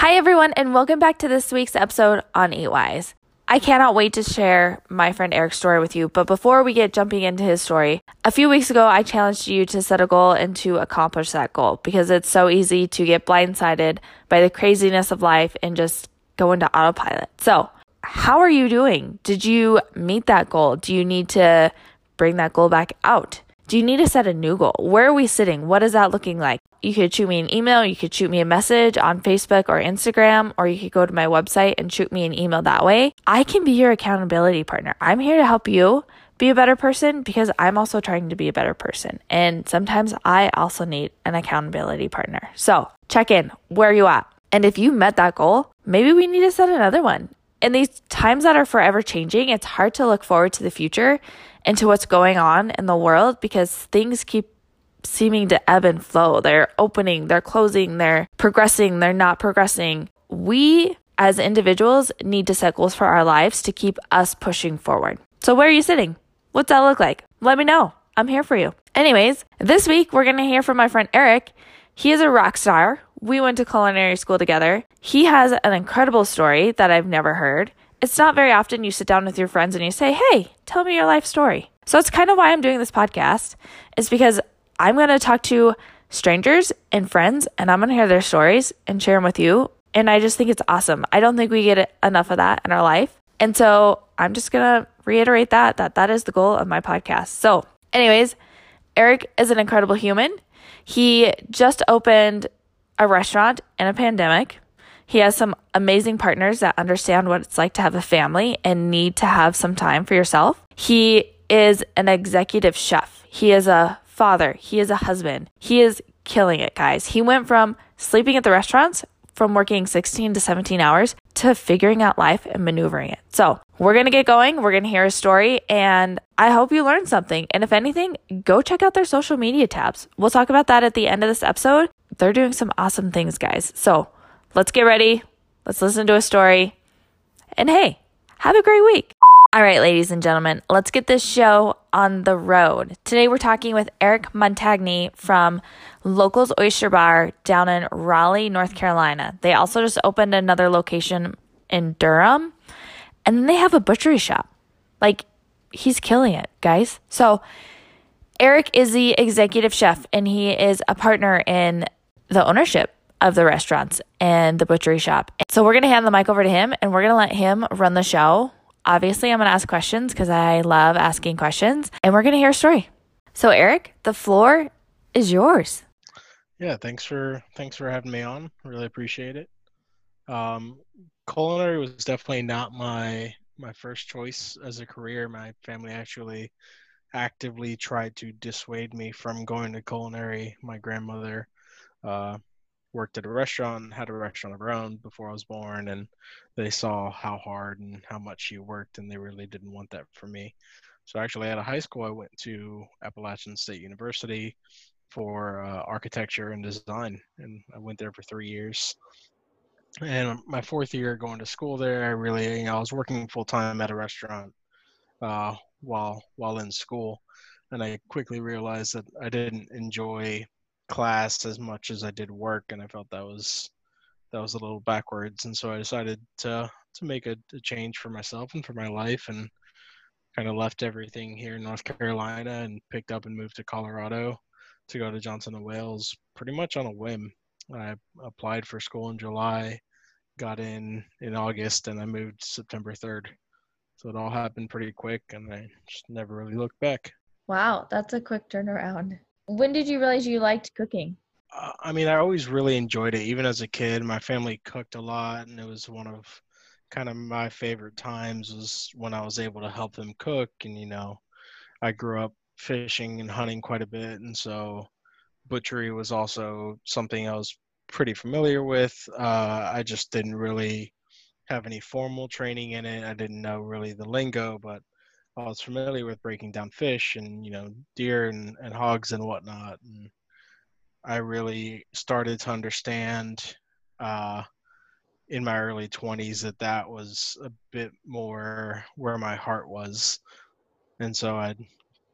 Hi, everyone, and welcome back to this week's episode on Eat Wise. I cannot wait to share my friend Eric's story with you. But before we get jumping into his story, a few weeks ago, I challenged you to set a goal and to accomplish that goal because it's so easy to get blindsided by the craziness of life and just go into autopilot. So, how are you doing? Did you meet that goal? Do you need to bring that goal back out? Do you need to set a new goal? Where are we sitting? What is that looking like? You could shoot me an email, you could shoot me a message on Facebook or Instagram, or you could go to my website and shoot me an email that way. I can be your accountability partner. I'm here to help you be a better person because I'm also trying to be a better person. And sometimes I also need an accountability partner. So check in. Where are you at? And if you met that goal, maybe we need to set another one. In these times that are forever changing, it's hard to look forward to the future and to what's going on in the world because things keep seeming to ebb and flow. They're opening, they're closing, they're progressing, they're not progressing. We as individuals need to set goals for our lives to keep us pushing forward. So, where are you sitting? What's that look like? Let me know. I'm here for you. Anyways, this week we're going to hear from my friend Eric. He is a rock star. We went to culinary school together. He has an incredible story that I've never heard. It's not very often you sit down with your friends and you say, Hey, tell me your life story. So it's kind of why I'm doing this podcast, is because I'm going to talk to strangers and friends and I'm going to hear their stories and share them with you. And I just think it's awesome. I don't think we get enough of that in our life. And so I'm just going to reiterate that, that that is the goal of my podcast. So, anyways, Eric is an incredible human. He just opened a restaurant in a pandemic. He has some amazing partners that understand what it's like to have a family and need to have some time for yourself. He is an executive chef. He is a father. He is a husband. He is killing it, guys. He went from sleeping at the restaurants, from working 16 to 17 hours, to figuring out life and maneuvering it. So, we're going to get going. We're going to hear a story, and I hope you learned something. And if anything, go check out their social media tabs. We'll talk about that at the end of this episode. They're doing some awesome things, guys. So, let's get ready. Let's listen to a story. And hey, have a great week. All right, ladies and gentlemen, let's get this show on the road. Today we're talking with Eric Montagne from Locals Oyster Bar down in Raleigh, North Carolina. They also just opened another location in Durham, and they have a butchery shop. Like, he's killing it, guys. So, Eric is the executive chef, and he is a partner in the ownership of the restaurants and the butchery shop. So, we're going to hand the mic over to him, and we're going to let him run the show Obviously, I'm going to ask questions because I love asking questions, and we're going to hear a story. So, Eric, the floor is yours. Yeah, thanks for thanks for having me on. Really appreciate it. Um, culinary was definitely not my my first choice as a career. My family actually actively tried to dissuade me from going to culinary. My grandmother uh, worked at a restaurant, had a restaurant of her own before I was born, and they saw how hard and how much she worked, and they really didn't want that for me. So actually, out of high school, I went to Appalachian State University for uh, architecture and design, and I went there for three years. And my fourth year going to school there, I really, you know, I was working full time at a restaurant uh, while while in school, and I quickly realized that I didn't enjoy class as much as I did work, and I felt that was that was a little backwards. And so I decided to to make a, a change for myself and for my life, and kind of left everything here in North Carolina and picked up and moved to Colorado to go to Johnson and Wales pretty much on a whim. I applied for school in July, got in in August, and I moved September 3rd. So it all happened pretty quick, and I just never really looked back. Wow, that's a quick turnaround. When did you realize you liked cooking? Uh, I mean, I always really enjoyed it. Even as a kid, my family cooked a lot, and it was one of kind of my favorite times was when I was able to help them cook. And you know, I grew up fishing and hunting quite a bit, and so butchery was also something I was pretty familiar with. Uh, I just didn't really have any formal training in it. I didn't know really the lingo, but I was familiar with breaking down fish and you know deer and, and hogs and whatnot. And I really started to understand uh, in my early 20s that that was a bit more where my heart was, and so I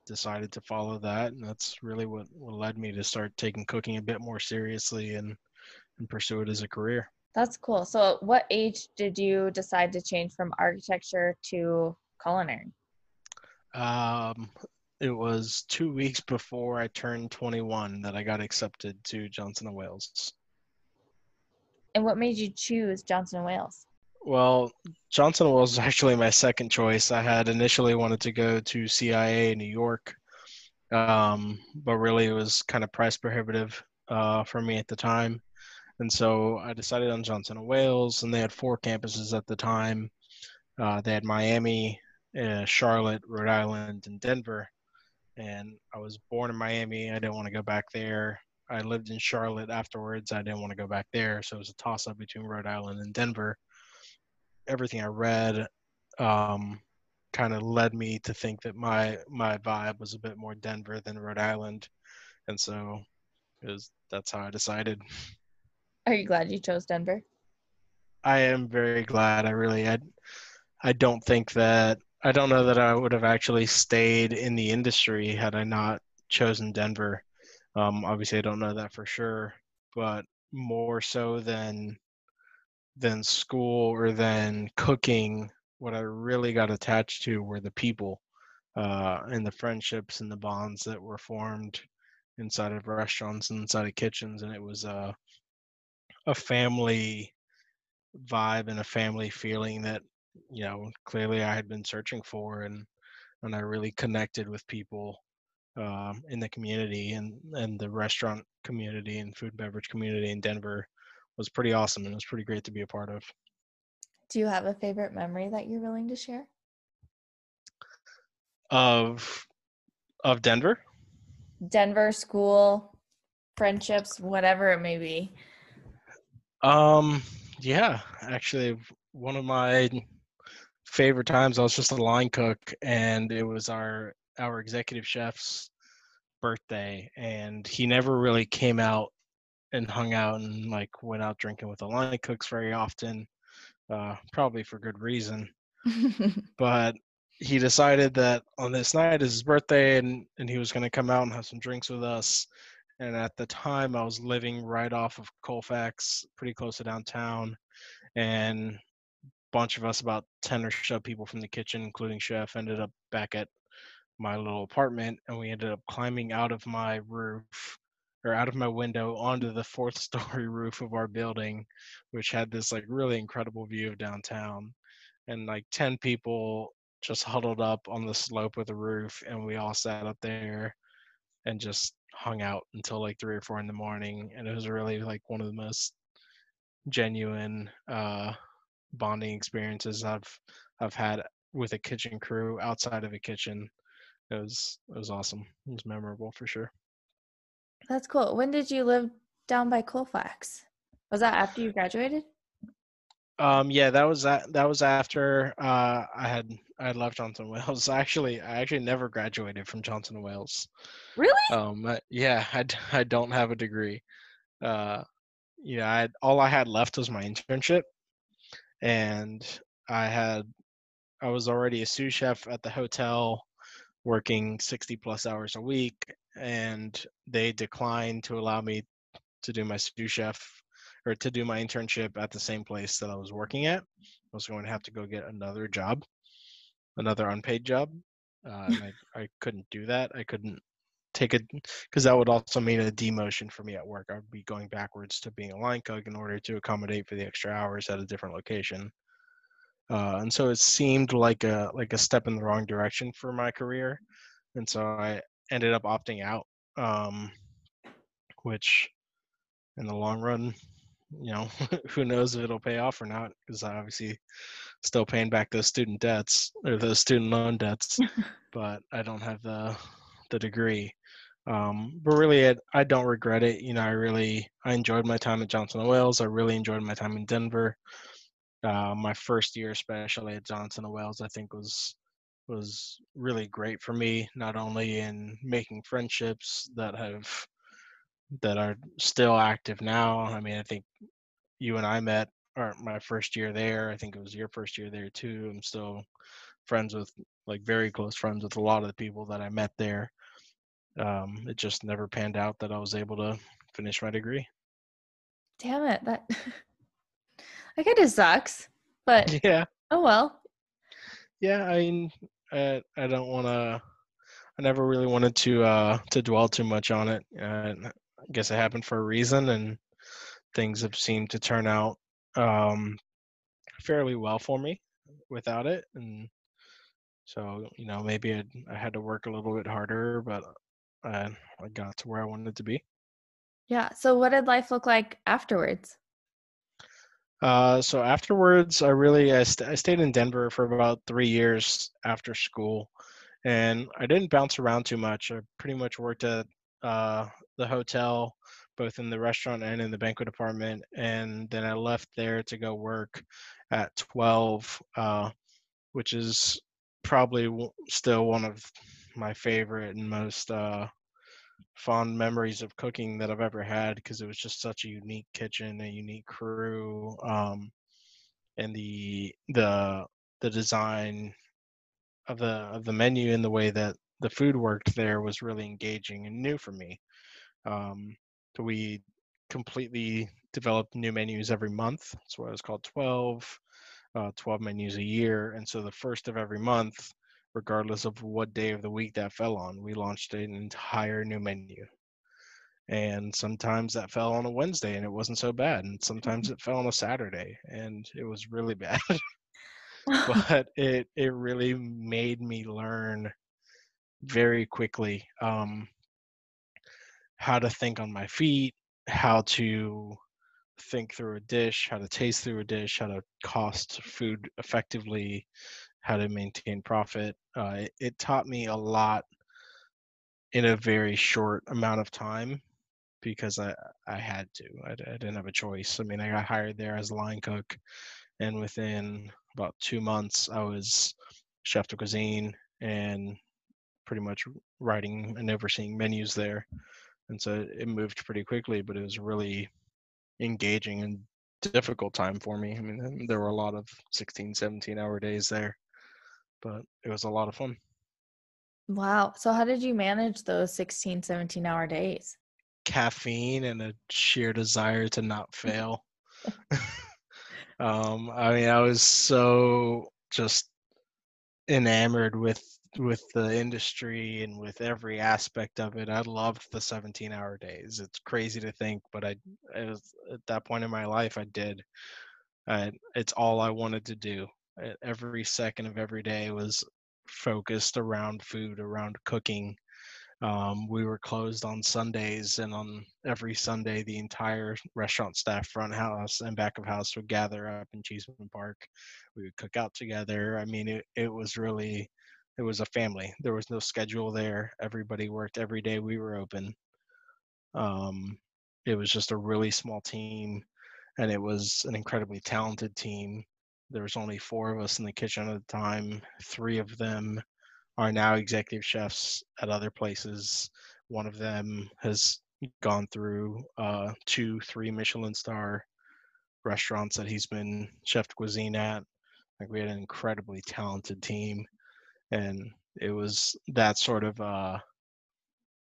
decided to follow that, and that's really what, what led me to start taking cooking a bit more seriously and and pursue it as a career. That's cool. So, at what age did you decide to change from architecture to culinary? Um, it was two weeks before I turned 21 that I got accepted to Johnson and Wales. And what made you choose Johnson and Wales? Well, Johnson and Wales was actually my second choice. I had initially wanted to go to CIA in New York, um, but really it was kind of price prohibitive uh, for me at the time. And so I decided on Johnson and Wales, and they had four campuses at the time. Uh, they had Miami, uh, Charlotte, Rhode Island, and Denver. And I was born in Miami. I didn't want to go back there. I lived in Charlotte afterwards. I didn't want to go back there, so it was a toss up between Rhode Island and Denver. Everything I read um, kind of led me to think that my my vibe was a bit more Denver than Rhode Island, and so it was that's how I decided. Are you glad you chose Denver? I am very glad. I really I I don't think that I don't know that I would have actually stayed in the industry had I not chosen Denver. Um, obviously, I don't know that for sure, but more so than than school or than cooking, what I really got attached to were the people uh, and the friendships and the bonds that were formed inside of restaurants and inside of kitchens, and it was uh, a family vibe and a family feeling that you know clearly I had been searching for, and and I really connected with people um, in the community and and the restaurant community and food and beverage community in Denver was pretty awesome and it was pretty great to be a part of. Do you have a favorite memory that you're willing to share? Of of Denver? Denver school, friendships, whatever it may be. Um, yeah, actually, one of my favorite times, I was just a line cook, and it was our our executive chef's birthday, and he never really came out and hung out and like went out drinking with the line cooks very often, uh, probably for good reason. but he decided that on this night is his birthday, and and he was going to come out and have some drinks with us and at the time I was living right off of Colfax, pretty close to downtown, and bunch of us, about ten or so people from the kitchen, including chef, ended up back at my little apartment, and we ended up climbing out of my roof or out of my window onto the fourth story roof of our building, which had this like really incredible view of downtown, and like ten people just huddled up on the slope of the roof, and we all sat up there and just hung out until like three or four in the morning, and it was really like one of the most genuine uh, bonding experiences I've I've had with a kitchen crew outside of a kitchen. It was it was awesome. It was memorable for sure. That's cool. When did you live down by Colfax? Was that after you graduated? Um, yeah, that was that. That was after uh, I had I had left Johnson Wales. Actually, I actually never graduated from Johnson Wales. Really? Um, yeah, I, I don't have a degree. Uh, yeah, I all I had left was my internship, and I had I was already a sous chef at the hotel, working sixty plus hours a week, and they declined to allow me to do my sous chef or to do my internship at the same place that I was working at. I was going to have to go get another job, another unpaid job. Uh, and I, I couldn't do that. I couldn't take it because that would also mean a demotion for me at work. I would be going backwards to being a line cook in order to accommodate for the extra hours at a different location. Uh, and so it seemed like a like a step in the wrong direction for my career, and so I ended up opting out, um, which in the long run you know, who knows if it'll pay off or not? Because I obviously still paying back those student debts or those student loan debts, but I don't have the the degree. Um, but really, it, I don't regret it. You know, I really I enjoyed my time at Johnson Wales. I really enjoyed my time in Denver. Uh, my first year, especially at Johnson Wales, I think was was really great for me. Not only in making friendships that have that are still active now. I mean, I think you and I met my first year there. I think it was your first year there too. I'm still friends with like very close friends with a lot of the people that I met there. Um, it just never panned out that I was able to finish my degree. Damn it. That I kind of sucks, but Yeah, oh well. yeah. I mean, I, I don't want to. I never really wanted to uh, to dwell too much on it. Uh, I guess it happened for a reason, and things have seemed to turn out um, fairly well for me without it. And so, you know, maybe I'd, I had to work a little bit harder, but I, I got to where I wanted to be. Yeah. So what did life look like afterwards? Uh, so afterwards, I really I, st- I stayed in Denver for about three years after school, and I didn't bounce around too much. I pretty much worked at uh, the hotel, both in the restaurant and in the banquet department, and then I left there to go work at 12, uh, which is probably w- still one of my favorite and most uh, fond memories of cooking that I've ever had because it was just such a unique kitchen, a unique crew, um, and the the the design of the of the menu and the way that the food worked there was really engaging and new for me. Um, we completely developed new menus every month. That's why it was called 12, uh, 12 menus a year. And so the first of every month, regardless of what day of the week that fell on, we launched an entire new menu. And sometimes that fell on a Wednesday and it wasn't so bad. And sometimes it fell on a Saturday and it was really bad. but it it really made me learn very quickly um, how to think on my feet, how to think through a dish, how to taste through a dish, how to cost food effectively, how to maintain profit. Uh, it, it taught me a lot in a very short amount of time because I I had to. I, I didn't have a choice. I mean, I got hired there as a line cook, and within about two months, I was chef de cuisine and pretty much writing and overseeing menus there. And so it moved pretty quickly, but it was really engaging and difficult time for me. I mean, there were a lot of 16, 17 hour days there, but it was a lot of fun. Wow. So how did you manage those 16, 17 hour days? Caffeine and a sheer desire to not fail. um, I mean, I was so just enamored with with the industry and with every aspect of it. I loved the 17 hour days. It's crazy to think, but I, was, at that point in my life, I did. I, it's all I wanted to do. Every second of every day was focused around food, around cooking. Um, we were closed on Sundays, and on every Sunday, the entire restaurant staff, front house and back of house, would gather up in Cheeseman Park. We would cook out together. I mean, it, it was really it was a family. There was no schedule there. Everybody worked every day we were open. Um, it was just a really small team, and it was an incredibly talented team. There was only four of us in the kitchen at the time. Three of them are now executive chefs at other places. One of them has gone through uh, two, three Michelin star restaurants that he's been chef de cuisine at. Like we had an incredibly talented team and it was that sort of uh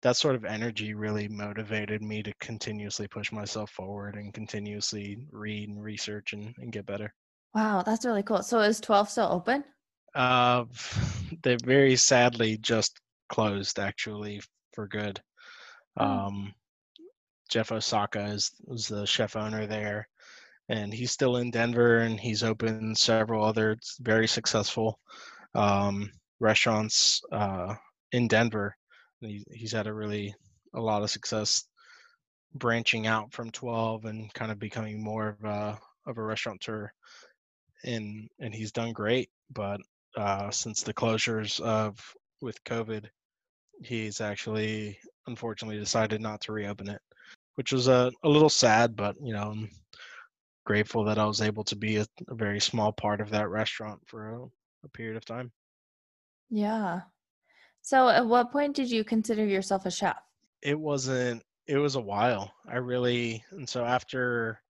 that sort of energy really motivated me to continuously push myself forward and continuously read and research and, and get better wow that's really cool so is 12 still open uh they very sadly just closed actually for good oh. um jeff osaka is was the chef owner there and he's still in denver and he's opened several other very successful um restaurants uh, in Denver. He, he's had a really a lot of success branching out from 12 and kind of becoming more of a of a restaurateur. And and he's done great, but uh, since the closures of with COVID, he's actually unfortunately decided not to reopen it, which was a, a little sad, but you know, I'm grateful that I was able to be a, a very small part of that restaurant for a, a period of time. Yeah. So at what point did you consider yourself a chef? It wasn't it was a while. I really and so after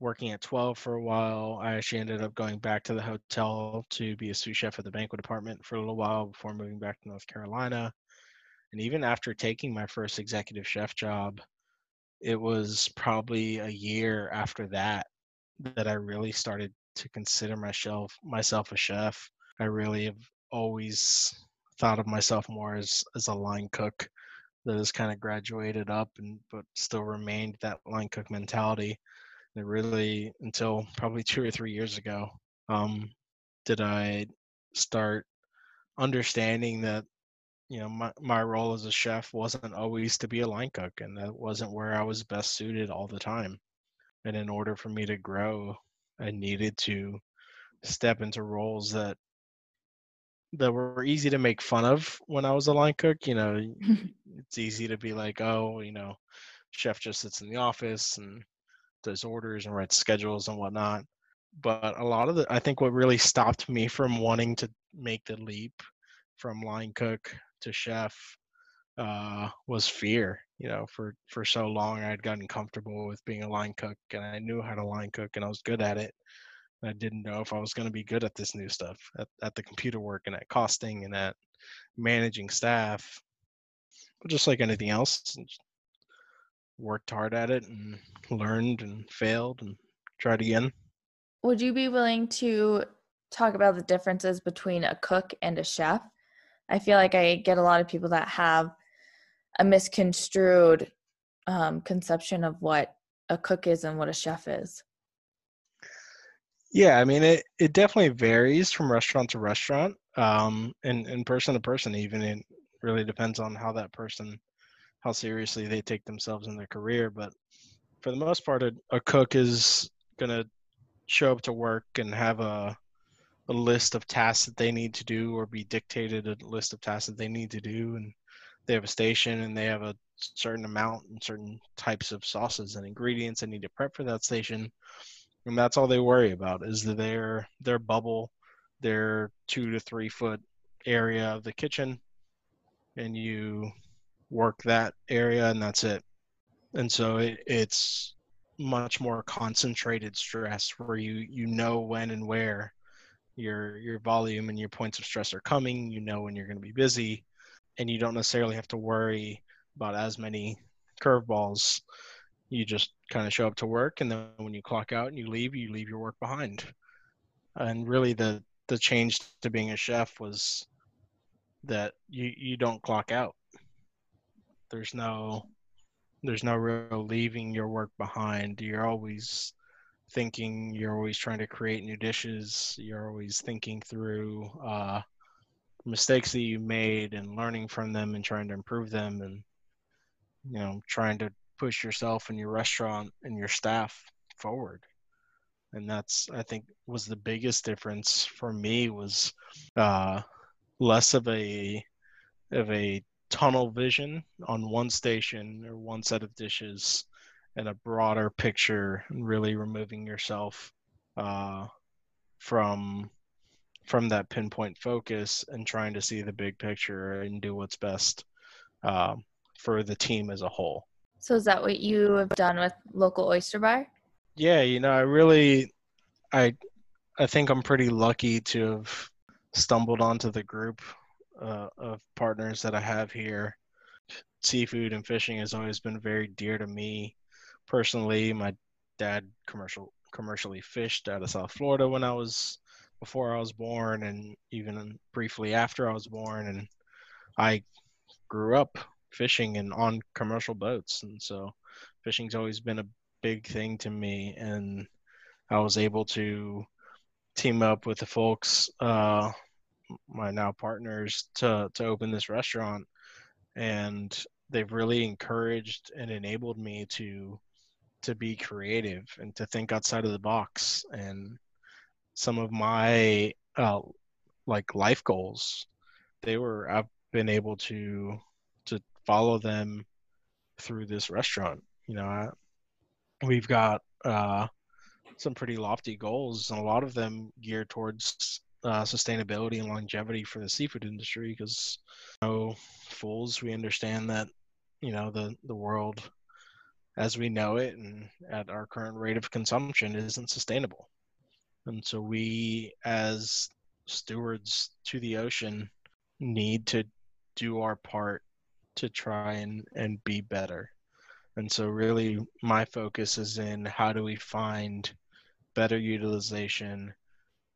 working at 12 for a while, I actually ended up going back to the hotel to be a sous chef at the banquet department for a little while before moving back to North Carolina. And even after taking my first executive chef job, it was probably a year after that that I really started to consider myself myself a chef. I really have always thought of myself more as as a line cook that has kind of graduated up and but still remained that line cook mentality. And really until probably two or three years ago, um, did I start understanding that you know my, my role as a chef wasn't always to be a line cook and that wasn't where i was best suited all the time. And in order for me to grow i needed to step into roles that that were easy to make fun of when i was a line cook you know it's easy to be like oh you know chef just sits in the office and does orders and writes schedules and whatnot but a lot of the i think what really stopped me from wanting to make the leap from line cook to chef uh, was fear. You know, for for so long I had gotten comfortable with being a line cook, and I knew how to line cook, and I was good at it. I didn't know if I was going to be good at this new stuff, at, at the computer work and at costing and at managing staff. But just like anything else, worked hard at it and learned and failed and tried again. Would you be willing to talk about the differences between a cook and a chef? I feel like I get a lot of people that have a misconstrued um, conception of what a cook is and what a chef is. Yeah, I mean it. It definitely varies from restaurant to restaurant, um, and and person to person. Even it really depends on how that person, how seriously they take themselves in their career. But for the most part, a, a cook is gonna show up to work and have a a list of tasks that they need to do or be dictated a list of tasks that they need to do and they have a station and they have a certain amount and certain types of sauces and ingredients they need to prep for that station and that's all they worry about is their their bubble their two to three foot area of the kitchen and you work that area and that's it. And so it, it's much more concentrated stress where you you know when and where your your volume and your points of stress are coming you know when you're going to be busy and you don't necessarily have to worry about as many curveballs. You just kind of show up to work and then when you clock out and you leave you leave your work behind. And really the the change to being a chef was that you you don't clock out there's no there's no real leaving your work behind. You're always thinking you're always trying to create new dishes. You're always thinking through uh, mistakes that you made and learning from them and trying to improve them and you know trying to push yourself and your restaurant and your staff forward. And that's i think was the biggest difference for me was uh, less of a of a tunnel vision on one station or one set of dishes and a broader picture and really removing yourself uh, from from that pinpoint focus and trying to see the big picture and do what's best um, for the team as a whole. So is that what you have done with local oyster bar? Yeah, you know, I really, I, I think I'm pretty lucky to have stumbled onto the group uh, of partners that I have here. Seafood and fishing has always been very dear to me personally, my dad commercial commercially fished out of South Florida when I was before I was born, and even briefly after I was born, and I grew up fishing and on commercial boats, and so fishing's always been a big thing to me, and I was able to team up with the folks, uh, my now partners, to to open this restaurant, and they've really encouraged and enabled me to to be creative and to think outside of the box. And some of my uh, like life goals they were i've been able to to follow them through this restaurant. You know I, we've got uh, some pretty lofty goals and a lot of them geared towards uh, sustainability and longevity for the seafood industry because you know, fools we understand that you know the the world as we know it and at our current rate of consumption isn't sustainable. And so we, as stewards to the ocean, need to do our part to try and, and be better. And so, really, my focus is in how do we find better utilization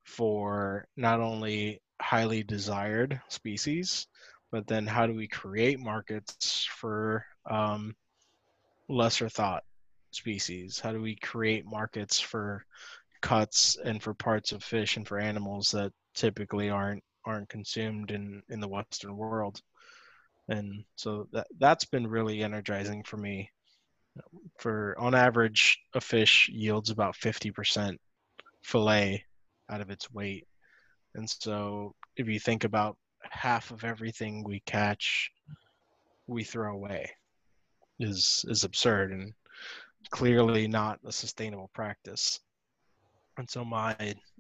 for not only highly desired species, but then how do we create markets for um, lesser thought species? How do we create markets for cuts and for parts of fish and for animals that typically aren't aren't consumed in in the Western world? And so that that's been really energizing for me. For on average, a fish yields about fifty percent fillet out of its weight. And so if you think about half of everything we catch, we throw away is is absurd and clearly not a sustainable practice. And so my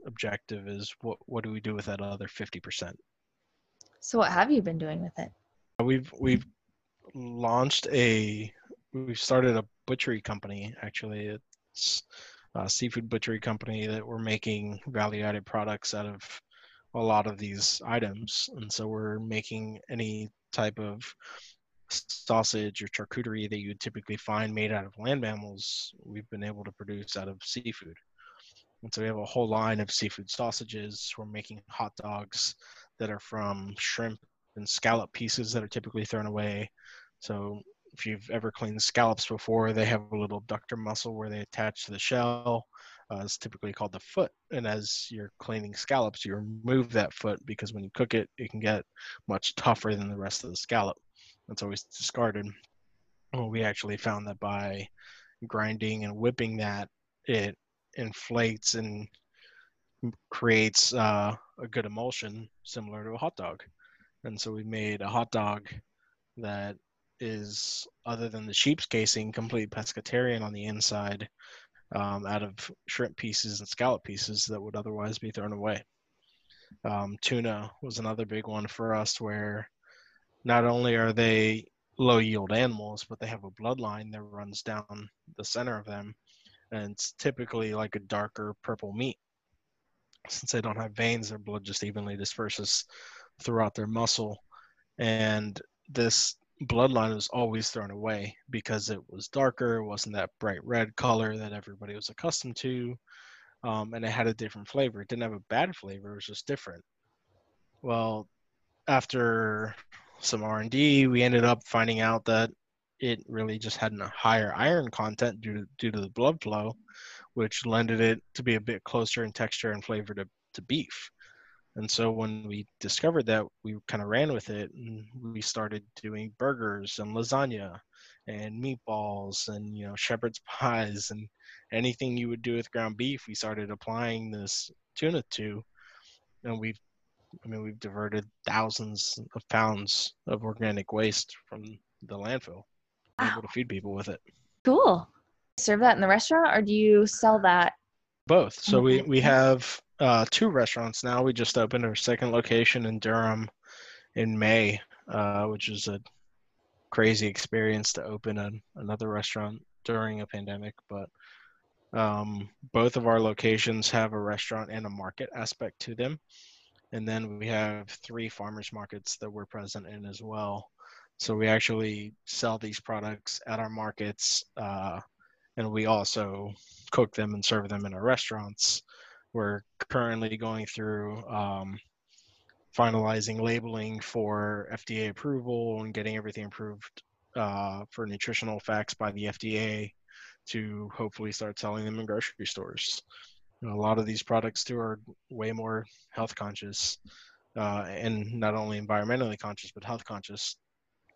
objective is what what do we do with that other 50%? So what have you been doing with it? We've we've launched a we've started a butchery company actually. It's a seafood butchery company that we're making value added products out of a lot of these items. And so we're making any type of sausage or charcuterie that you would typically find made out of land mammals, we've been able to produce out of seafood. And so we have a whole line of seafood sausages. We're making hot dogs that are from shrimp and scallop pieces that are typically thrown away. So if you've ever cleaned scallops before, they have a little ductor muscle where they attach to the shell. Uh, it's typically called the foot. And as you're cleaning scallops, you remove that foot because when you cook it, it can get much tougher than the rest of the scallop. That's always discarded. Well, we actually found that by grinding and whipping that, it inflates and creates uh, a good emulsion similar to a hot dog. And so we made a hot dog that is, other than the sheep's casing, complete pescatarian on the inside um, out of shrimp pieces and scallop pieces that would otherwise be thrown away. Um, tuna was another big one for us where not only are they low yield animals, but they have a bloodline that runs down the center of them. And it's typically like a darker purple meat. Since they don't have veins, their blood just evenly disperses throughout their muscle. And this bloodline was always thrown away because it was darker, it wasn't that bright red color that everybody was accustomed to, um, and it had a different flavor. It didn't have a bad flavor; it was just different. Well, after some R&D, we ended up finding out that it really just had a higher iron content due to, due to the blood flow, which lended it to be a bit closer in texture and flavor to, to beef. And so when we discovered that, we kind of ran with it and we started doing burgers and lasagna and meatballs and you know shepherd's pies and anything you would do with ground beef. We started applying this tuna to, and we've I mean, we've diverted thousands of pounds of organic waste from the landfill, wow. able to feed people with it. Cool. Serve that in the restaurant, or do you sell that? Both. So we we have uh, two restaurants now. We just opened our second location in Durham in May, uh, which is a crazy experience to open a, another restaurant during a pandemic. But um, both of our locations have a restaurant and a market aspect to them. And then we have three farmers markets that we're present in as well. So we actually sell these products at our markets, uh, and we also cook them and serve them in our restaurants. We're currently going through um, finalizing labeling for FDA approval and getting everything approved uh, for nutritional facts by the FDA to hopefully start selling them in grocery stores a lot of these products too are way more health conscious uh, and not only environmentally conscious but health conscious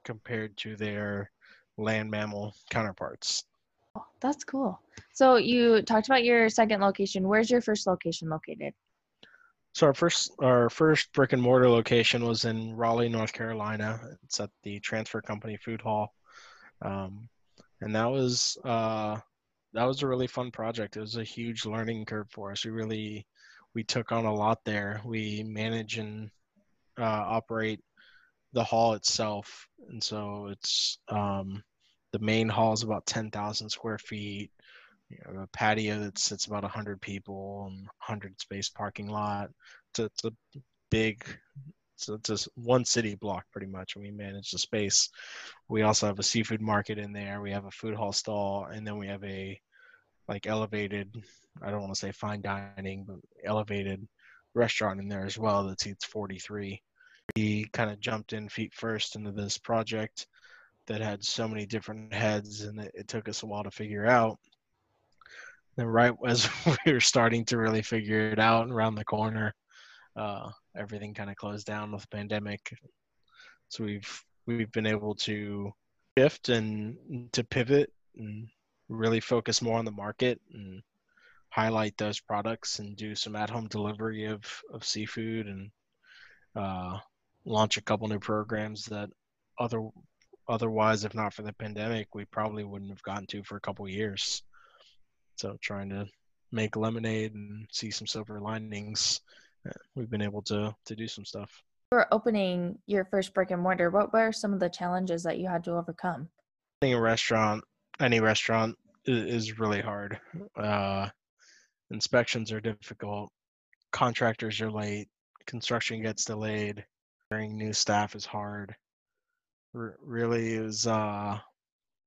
compared to their land mammal counterparts. Oh, that's cool. So you talked about your second location. Where's your first location located? So our first our first brick and mortar location was in Raleigh, North Carolina. It's at the Transfer Company Food Hall, um, and that was uh, that was a really fun project. It was a huge learning curve for us. We really we took on a lot there. We manage and uh, operate the hall itself, and so it's um, the main hall is about ten thousand square feet. You a patio that sits about hundred people and hundred space parking lot. It's a, it's a big so it's just one city block pretty much, we manage the space. We also have a seafood market in there. We have a food hall stall, and then we have a like elevated I don't want to say fine dining, but elevated restaurant in there as well that seats 43. We kind of jumped in feet first into this project that had so many different heads, and it, it took us a while to figure out. Then, right as we were starting to really figure it out and around the corner, uh, everything kind of closed down with the pandemic. So we've we've been able to shift and to pivot and really focus more on the market and highlight those products and do some at-home delivery of, of seafood and uh, launch a couple new programs that other otherwise if not for the pandemic we probably wouldn't have gotten to for a couple years. So trying to make lemonade and see some silver linings uh, we've been able to to do some stuff. For opening your first brick and mortar what were some of the challenges that you had to overcome? Opening a restaurant any restaurant is really hard. Uh, inspections are difficult, contractors are late, construction gets delayed, hiring new staff is hard. Really is uh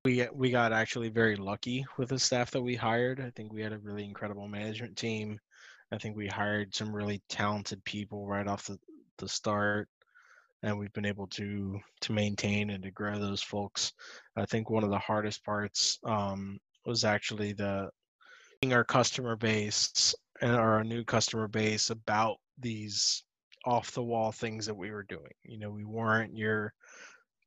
we we got actually very lucky with the staff that we hired. I think we had a really incredible management team. I think we hired some really talented people right off the, the start and we've been able to to maintain and to grow those folks. I think one of the hardest parts um, was actually the our customer base and our new customer base about these off the wall things that we were doing. You know, we weren't your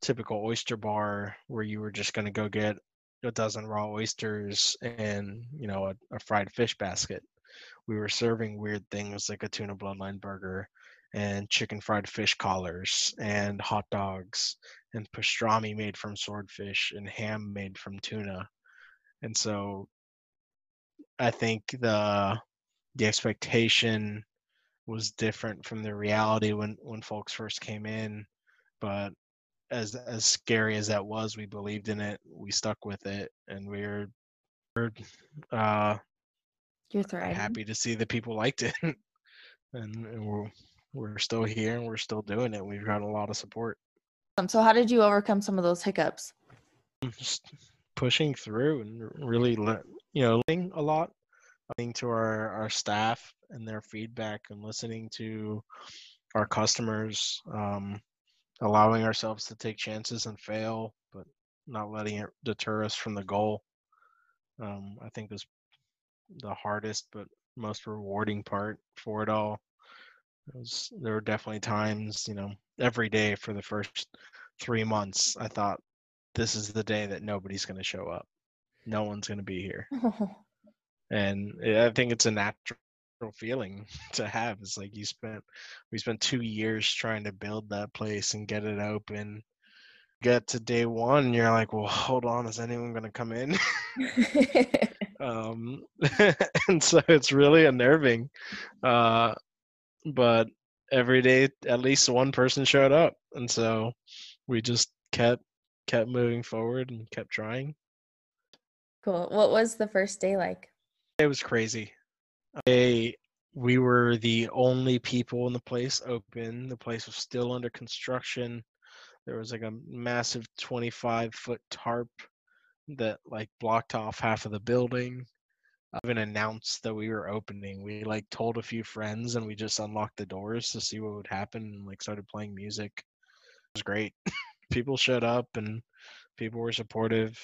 typical oyster bar where you were just going to go get a dozen raw oysters and, you know, a, a, fried fish basket. We were serving weird things like a tuna bloodline burger and chicken fried fish collars and hot dogs and pastrami made from swordfish and ham made from tuna. And so I think the the expectation was different from the reality when when folks first came in, but as as scary as that was, we believed in it. We stuck with it, and we're, we're uh, you're thriving. Happy to see that people liked it, and, and we're we're still here and we're still doing it. We've got a lot of support. Um, so, how did you overcome some of those hiccups? Just pushing through and really you know, listening a lot, listening to our, our staff and their feedback and listening to our customers, um, allowing ourselves to take chances and fail, but not letting it deter us from the goal. Um, I think was the hardest but most rewarding part for it all. It was, there were definitely times, you know, every day for the first three months, I thought this is the day that nobody's going to show up no one's going to be here. and I think it's a natural feeling to have. It's like you spent we spent two years trying to build that place and get it open. Get to day one, you're like, well, hold on, is anyone going to come in? um, and so it's really unnerving. Uh, but every day, at least one person showed up, and so we just kept kept moving forward and kept trying. Cool. What was the first day like? It was crazy. I, we were the only people in the place open. The place was still under construction. There was like a massive 25 foot tarp that like blocked off half of the building. I even announced that we were opening. We like told a few friends and we just unlocked the doors to see what would happen and like started playing music. It was great. people showed up and people were supportive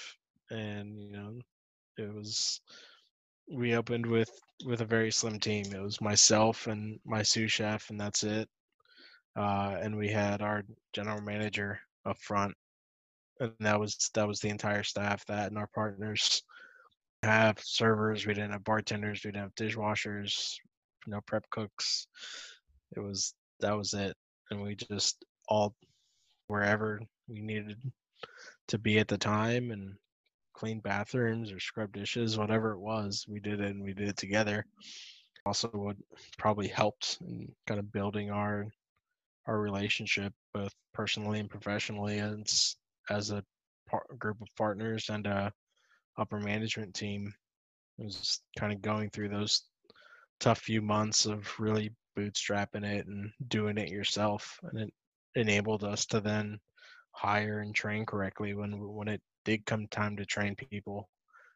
and you know it was we opened with with a very slim team. It was myself and my sous chef and that's it. Uh, and we had our general manager up front and that was that was the entire staff that and our partners have servers. We didn't have bartenders we didn't have dishwashers no prep cooks. It was that was it. And we just all wherever we needed to be at the time and clean bathrooms or scrub dishes, whatever it was, we did it and we did it together. Also, what probably helped in kind of building our our relationship, both personally and professionally, as as a par- group of partners and a upper management team. It was kind of going through those tough few months of really bootstrapping it and doing it yourself, and it enabled us to then hire and train correctly when when it did come time to train people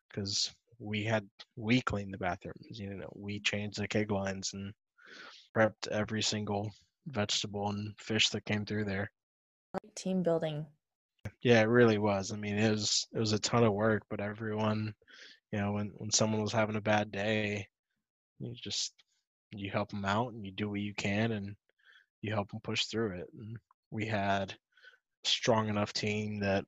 because we had we cleaned the bathrooms. You know, we changed the keg lines and prepped every single vegetable and fish that came through there. Team building. Yeah, it really was. I mean, it was it was a ton of work, but everyone, you know, when when someone was having a bad day, you just you help them out and you do what you can and you help them push through it. And we had a strong enough team that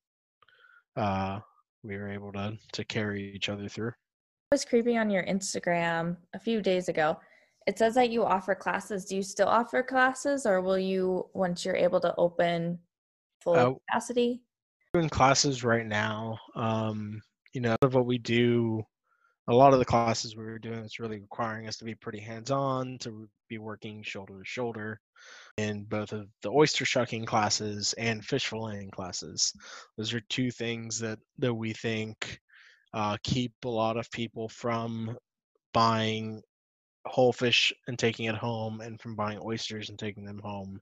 uh, we were able to to carry each other through. I was creeping on your Instagram a few days ago. It says that you offer classes. Do you still offer classes, or will you once you're able to open full Uh, capacity? Doing classes right now. Um, you know, of what we do, a lot of the classes we were doing is really requiring us to be pretty hands-on, to be working shoulder to shoulder in both of the oyster shucking classes and fish filleting classes. Those are two things that that we think uh, keep a lot of people from buying whole fish and taking it home, and from buying oysters and taking them home.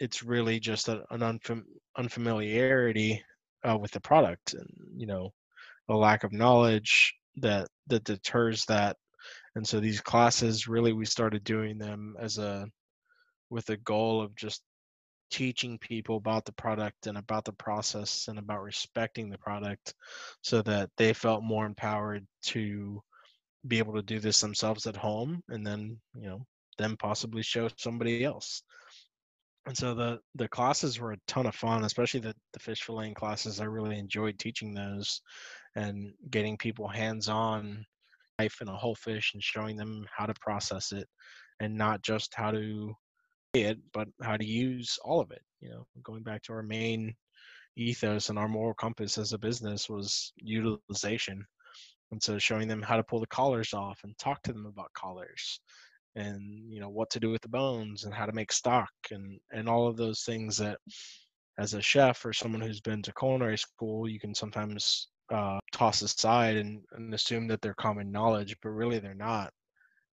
It's really just a, an unfam- unfamiliarity uh, with the product, and you know, a lack of knowledge that that deters that. And so these classes, really, we started doing them as a with a goal of just teaching people about the product and about the process and about respecting the product so that they felt more empowered to be able to do this themselves at home and then you know then possibly show somebody else. And so the the classes were a ton of fun especially the, the fish filleting classes. I really enjoyed teaching those and getting people hands on life in a whole fish and showing them how to process it and not just how to it, but how to use all of it. You know, going back to our main ethos and our moral compass as a business was utilization. And so showing them how to pull the collars off and talk to them about collars and you know what to do with the bones and how to make stock and and all of those things that as a chef or someone who's been to culinary school you can sometimes uh, toss aside and, and assume that they're common knowledge but really they're not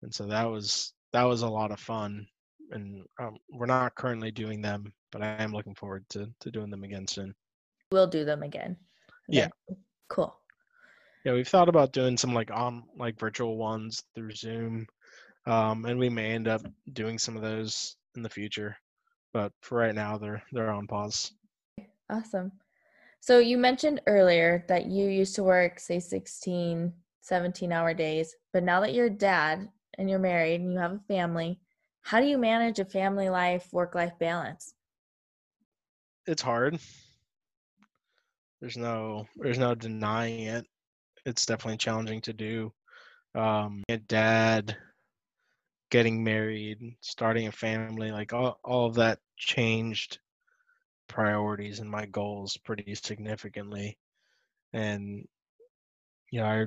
and so that was that was a lot of fun and um, we're not currently doing them, but I am looking forward to to doing them again soon. We'll do them again. Yeah. Cool. Yeah, we've thought about doing some like on like virtual ones through Zoom, um, and we may end up doing some of those in the future. But for right now, they're they're on pause. Awesome. So you mentioned earlier that you used to work say 16, 17 hour days, but now that you're a dad and you're married and you have a family, how do you manage a family life, work life balance? It's hard. There's no there's no denying it. It's definitely challenging to do. Um, dad, getting married, starting a family, like all all of that changed priorities and my goals pretty significantly. And you know, I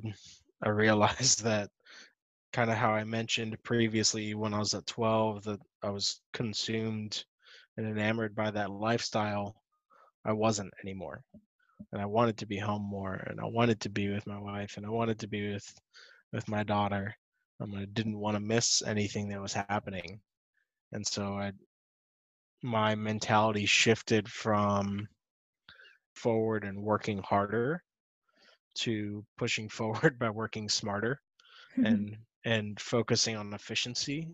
I realized that kind of how I mentioned previously when I was at 12 that I was consumed and enamored by that lifestyle. I wasn't anymore. And I wanted to be home more and I wanted to be with my wife and I wanted to be with with my daughter. Um, I didn't want to miss anything that was happening. And so I my mentality shifted from forward and working harder to pushing forward by working smarter and and focusing on efficiency.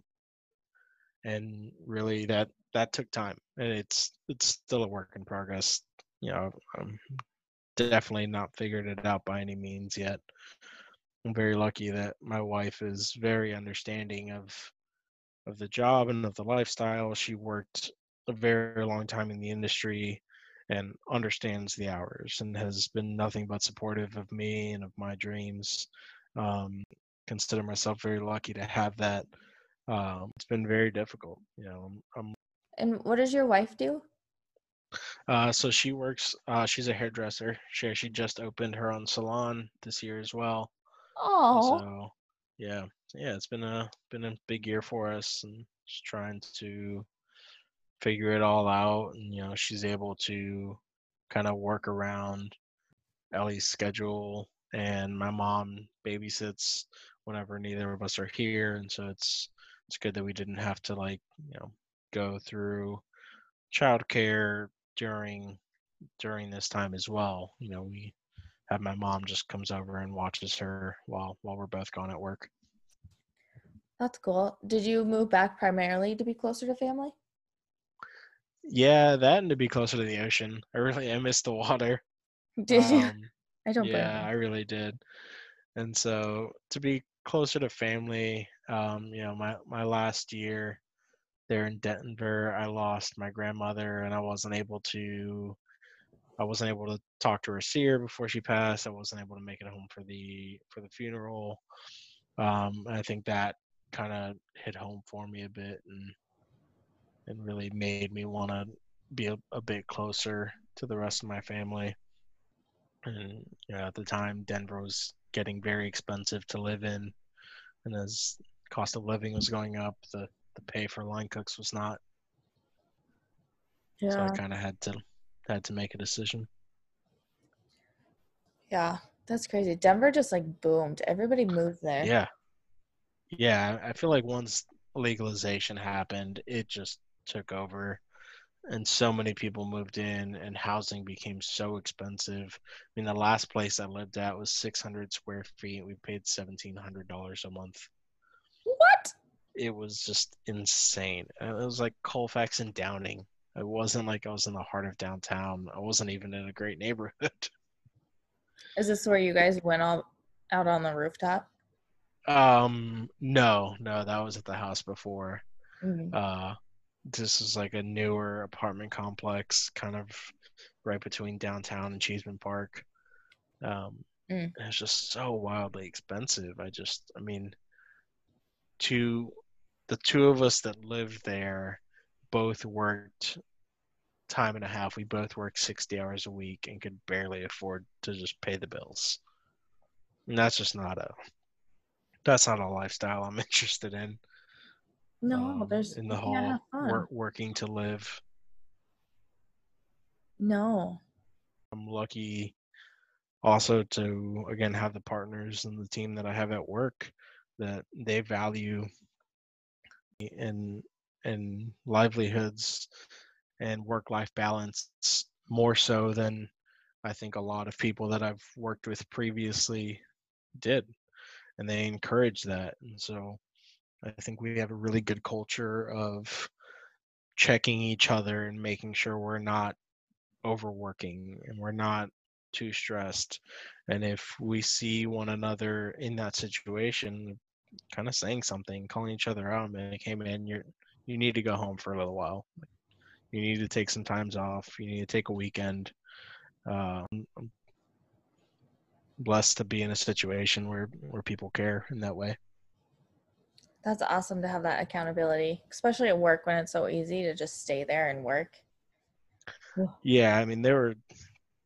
And really that that took time and it's it's still a work in progress you know i'm definitely not figured it out by any means yet. I'm very lucky that my wife is very understanding of of the job and of the lifestyle. She worked a very long time in the industry and understands the hours and has been nothing but supportive of me and of my dreams. Um, consider myself very lucky to have that. Um, it's been very difficult, you know. I'm, I'm And what does your wife do? uh, so she works. Uh, she's a hairdresser. She she just opened her own salon this year as well. Oh, So yeah, yeah, it's been a been a big year for us, and just trying to figure it all out. And you know, she's able to kind of work around Ellie's schedule, and my mom babysits whenever neither of us are here, and so it's it's good that we didn't have to like you know go through childcare during during this time as well. You know, we have my mom just comes over and watches her while while we're both gone at work. That's cool. Did you move back primarily to be closer to family? Yeah, that and to be closer to the ocean. I really I miss the water. Did you? Um, I don't yeah. I really did. And so to be closer to family, um, you know, my my last year there in Denver, I lost my grandmother and I wasn't able to I wasn't able to talk to her see her before she passed. I wasn't able to make it home for the for the funeral. Um, and I think that kind of hit home for me a bit and and really made me want to be a, a bit closer to the rest of my family. And you know, at the time, Denver was getting very expensive to live in, and as cost of living was going up, the the pay for line cooks was not. yeah. So I kind of had to had to make a decision. Yeah. That's crazy. Denver just like boomed. Everybody moved there. Yeah, yeah. I I feel like once legalization happened, it just took over, and so many people moved in, and housing became so expensive. I mean, the last place I lived at was 600 square feet. We paid $1,700 a month. What? It was just insane. It was like Colfax and Downing. It wasn't like I was in the heart of downtown. I wasn't even in a great neighborhood. Is this where you guys went all out on the rooftop? Um, no, no, that was at the house before. Mhm. Uh, this is like a newer apartment complex, kind of right between downtown and Cheesman Park. Um, Mm. it's just so wildly expensive. I just, I mean, two, the two of us that lived there both worked time and a half. We both worked 60 hours a week and could barely afford to just pay the bills. And that's just not a, that's not a lifestyle I'm interested in. No, um, there's in the whole work, working to live. No. I'm lucky also to again have the partners and the team that I have at work that they value and and livelihoods and work life balance more so than I think a lot of people that I've worked with previously did and they encourage that and so I think we have a really good culture of checking each other and making sure we're not overworking and we're not too stressed. And if we see one another in that situation, kind of saying something, calling each other out, and like, hey man, you're you need to go home for a little while. You need to take some times off. You need to take a weekend. Uh, I'm blessed to be in a situation where where people care in that way. That's awesome to have that accountability, especially at work when it's so easy to just stay there and work. Yeah, I mean there were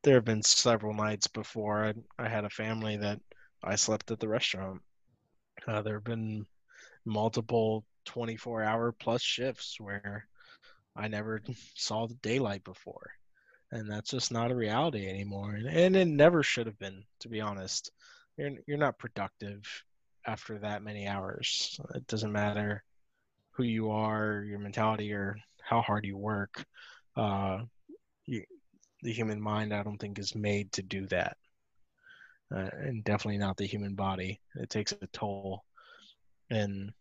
there have been several nights before I, I had a family that I slept at the restaurant. Uh, there have been multiple 24 hour plus shifts where I never saw the daylight before. And that's just not a reality anymore. And, and it never should have been, to be honest. You're, you're not productive after that many hours. It doesn't matter who you are, your mentality, or how hard you work. Uh, you, the human mind, I don't think, is made to do that. Uh, and definitely not the human body. It takes a toll. And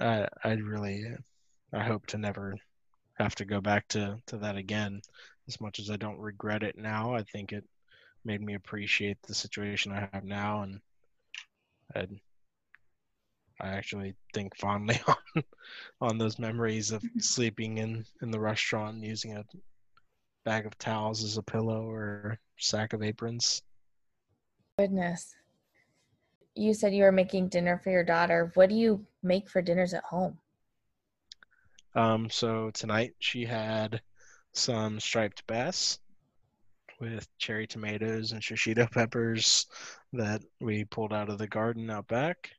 I, I really, I hope to never have to go back to, to that again. As much as I don't regret it now, I think it made me appreciate the situation I have now. And I, I actually think fondly on, on those memories of sleeping in, in the restaurant and using a bag of towels as a pillow or sack of aprons. Goodness. You said you were making dinner for your daughter. What do you make for dinners at home? Um, so tonight she had some striped bass with cherry tomatoes and shishito peppers that we pulled out of the garden out back.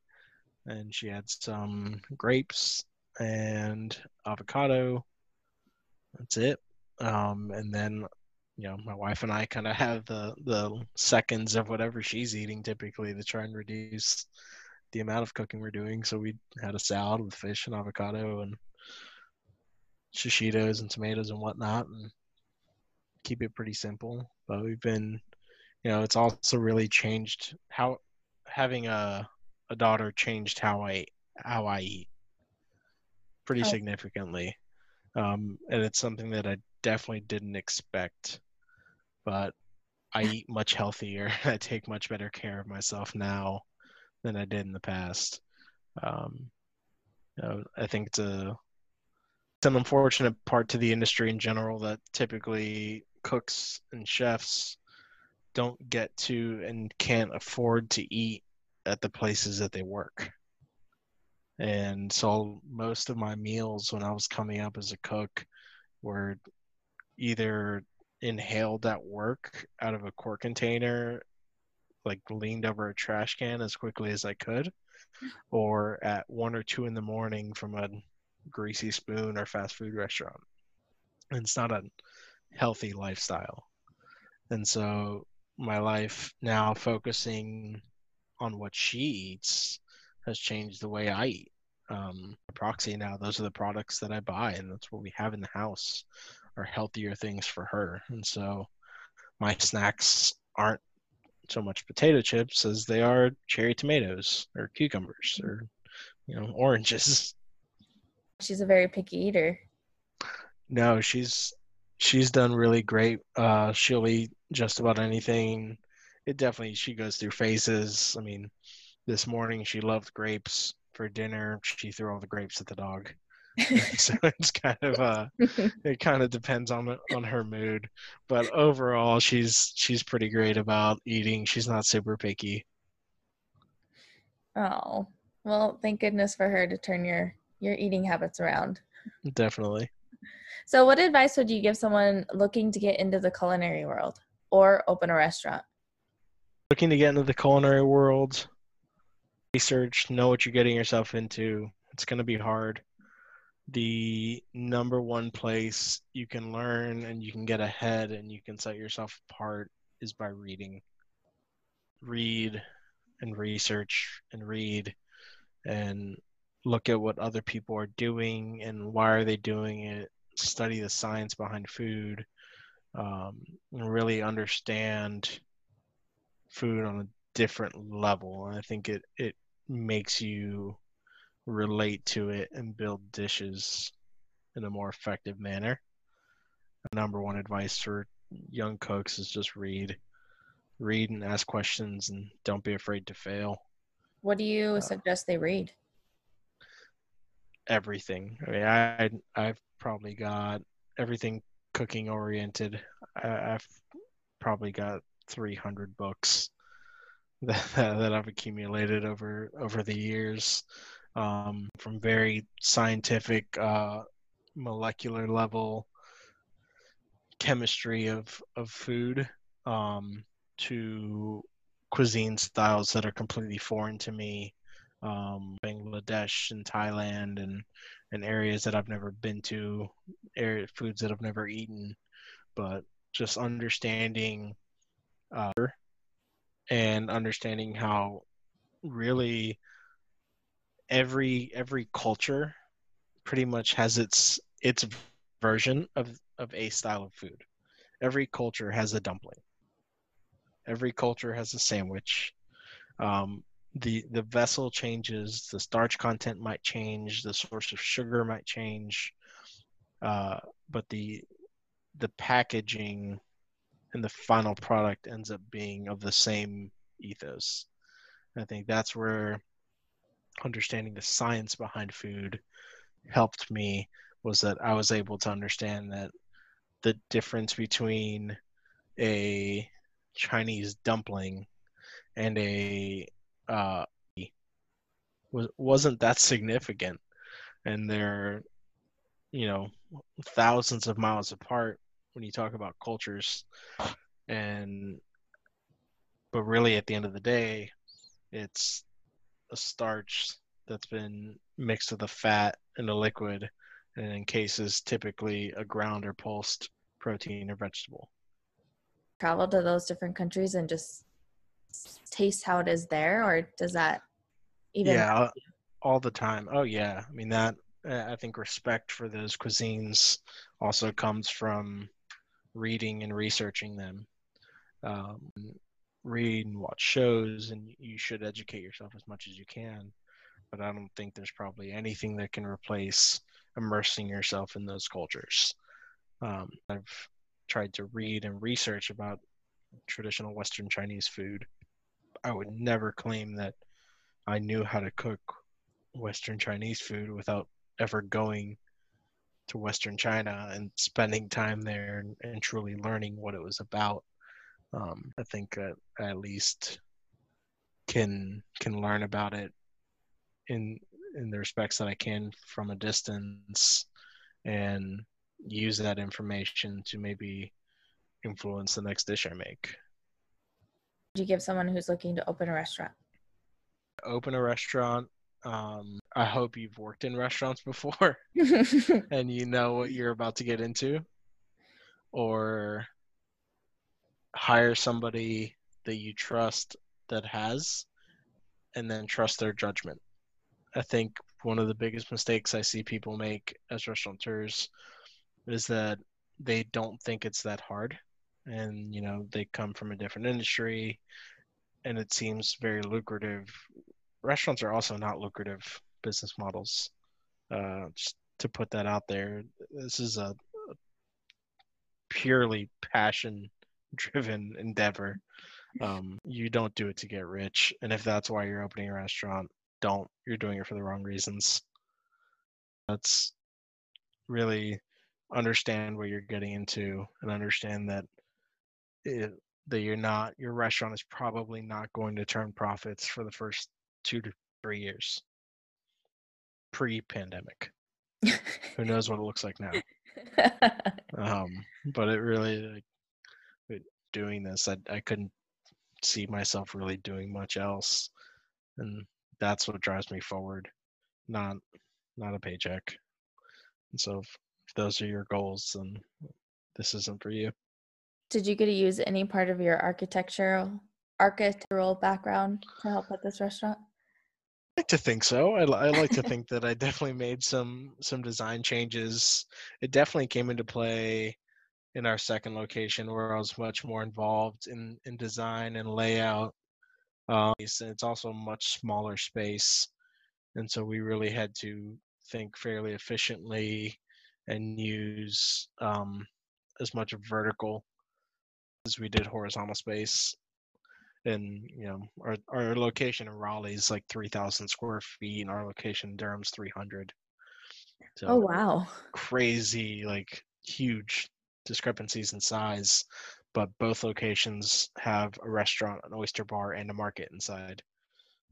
And she had some grapes and avocado. That's it. Um, and then, you know, my wife and I kind of have the the seconds of whatever she's eating typically to try and reduce the amount of cooking we're doing. So we had a salad with fish and avocado and shishitos and tomatoes and whatnot, and keep it pretty simple. But we've been you know, it's also really changed how having a a daughter changed how I how I eat pretty Oh. significantly. Um, and it's something that I definitely didn't expect. But I eat much healthier. I take much better care of myself now than I did in the past. Um, you know, I think it's a it's an unfortunate part to the industry in general that typically cooks and chefs don't get to and can't afford to eat at the places that they work. And so most of my meals when I was coming up as a cook were either inhaled at work out of a quart container, like leaned over a trash can as quickly as I could, or at one or two in the morning from a greasy spoon or fast food restaurant. And it's not a healthy lifestyle. And so my life now focusing on what she eats has changed the way I eat. Um, proxy now, those are the products that I buy, and that's what we have in the house are healthier things for her. And so my snacks aren't so much potato chips as they are cherry tomatoes or cucumbers or you know oranges. She's a very picky eater. No, she's she's done really great. Uh, she'll eat just about anything. It definitely she goes through phases. I mean, this morning she loved grapes for dinner. She threw all the grapes at the dog. so it's kind of uh it kind of depends on on her mood but overall she's she's pretty great about eating she's not super picky oh, well, thank goodness for her to turn your your eating habits around. definitely So, what advice would you give someone looking to get into the culinary world or open a restaurant? Looking to get into the culinary world research know what you're getting yourself into. It's going to be hard. The number one place you can learn and you can get ahead and you can set yourself apart is by reading. Read and research and read and look at what other people are doing and why are they doing it. Study the science behind food um, and really understand food on a different level and i think it it makes you relate to it and build dishes in a more effective manner. Number one advice for young cooks is just read. Read and ask questions and don't be afraid to fail. What do you Uh, suggest they read? Everything. I mean, I I've probably got everything cooking oriented. I, I've probably got 300 books that, that I've accumulated over over the years. um, from very scientific uh, molecular level chemistry of of food um, to cuisine styles that are completely foreign to me um, bangladesh and thailand and and areas that i've never been to area foods that i've never eaten but just understanding uh, and understanding how really every every culture pretty much has its its version of of a style of food. Every culture has a dumpling. Every culture has a sandwich. Um, the the vessel changes. The starch content might change. The source of sugar might change. Uh, but the the packaging and the final product ends up being of the same ethos. I think that's where understanding the science behind food helped me was that I was able to understand that the difference between a Chinese dumpling and a uh, was wasn't that significant, and they're you know thousands of miles apart when you talk about cultures, and but really at the end of the day, it's a starch that's been mixed with a fat and a liquid, and in cases typically a ground or pulsed protein or vegetable. Travel to those different countries and just taste how it is there, or does that even? yeah, all the time. Oh yeah, I mean that. I think respect for those cuisines also comes from reading and researching them. Um, read and watch shows, and you should educate yourself as much as you can. But I don't think there's probably anything that can replace immersing yourself in those cultures. Um, I've tried to read and research about traditional Western Chinese food. I would never claim that I knew how to cook Western Chinese food without ever going to Western China and spending time there and, and truly learning what it was about. Um, I think uh, at least can can learn about it in in the respects that I can from a distance and use that information to maybe influence the next dish I make. Would you give someone who's looking to open a restaurant? Open a restaurant. Um, I hope you've worked in restaurants before and you know what you're about to get into, or hire somebody that you trust that has, and then trust their judgment. I think one of the biggest mistakes I see people make as restaurateurs is that they don't think it's that hard and you know they come from a different industry and it seems very lucrative restaurants are also not lucrative business models uh, just to put that out there. This is a, purely passion driven endeavor. Um, you don't do it to get rich. And if that's why you're opening a restaurant don't. You're doing it for the wrong reasons. That's really understand what you're getting into and understand that it, that you're not your restaurant is probably not going to turn profits for the first two to three years. Pre-pandemic. Who knows what it looks like now. Um, but it really like doing this I, I couldn't see myself really doing much else. And that's what drives me forward. Not not a paycheck. And so if, if those are your goals then this isn't for you. Did you get to use any part of your architectural architectural background to help at this restaurant? Like to think so. I, I like to think that I definitely made some some design changes. It definitely came into play in our second location where I was much more involved in in design and layout. Um, it's, it's also a much smaller space, and so we really had to think fairly efficiently and use um, as much vertical as we did horizontal space and you know our, our location in raleigh is like 3000 square feet and our location in durham's 300 so oh wow. crazy like huge discrepancies in size but both locations have a restaurant an oyster bar and a market inside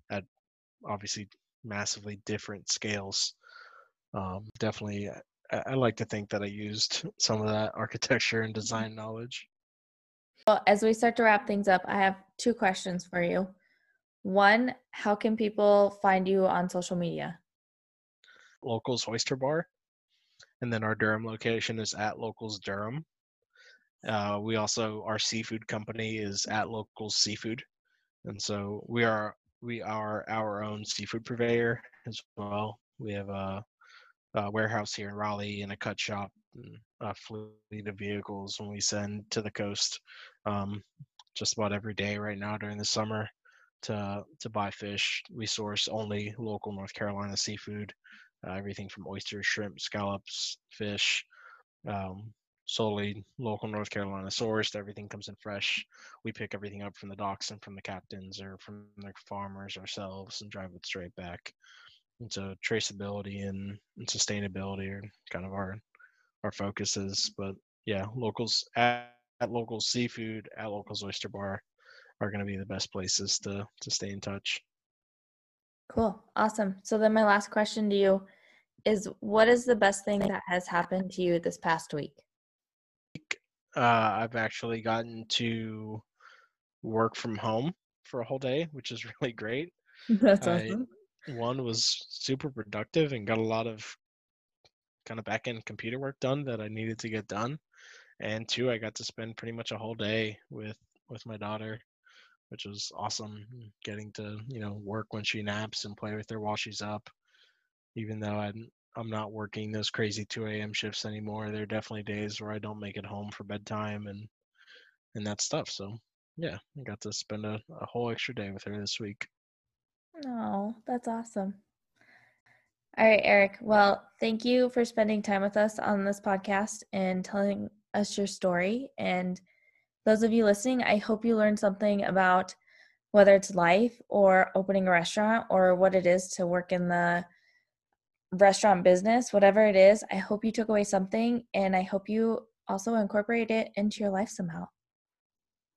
at obviously massively different scales. Um, definitely I, I like to think that i used some of that architecture and design knowledge well, as we start to wrap things up, I have two questions for you. One, how can people find you on social media? Locals Oyster Bar. And then our Durham location is at Locals Durham. Uh, we also, our seafood company is at Locals Seafood. And so we are we are our own seafood purveyor as well. We have a, a warehouse here in Raleigh and a cut shop a fleet of vehicles when we send to the coast um, just about every day right now during the summer to to buy fish. We source only local North Carolina seafood, uh, everything from oysters, shrimp, scallops, fish, um, solely local North Carolina sourced. Everything comes in fresh. We pick everything up from the docks and from the captains or from the farmers ourselves and drive it straight back. And so traceability and, and sustainability are kind of our our focuses. But yeah, locals at Locals Seafood, at Locals Oyster Bar are going to be the best places to to stay in touch. Cool. Awesome. So then my last question to you is what is the best thing that has happened to you this past week? Uh, I've actually gotten to work from home for a whole day, which is really great. That's awesome. I, one was super productive and got a lot of kind of back end computer work done that I needed to get done and two i got to spend pretty much a whole day with with my daughter which was awesome mm, getting to you know work when she naps and play with her while she's up even though i'm i'm not working those crazy 2 a.m shifts anymore there are definitely days where i don't make it home for bedtime and and that stuff so yeah, I got to spend a, a whole extra day with her this week. Oh, that's awesome. All right, Eric. Well, thank you for spending time with us on this podcast and telling us your story. And those of you listening, I hope you learned something about whether it's life or opening a restaurant or what it is to work in the restaurant business, whatever it is. I hope you took away something and I hope you also incorporate it into your life somehow.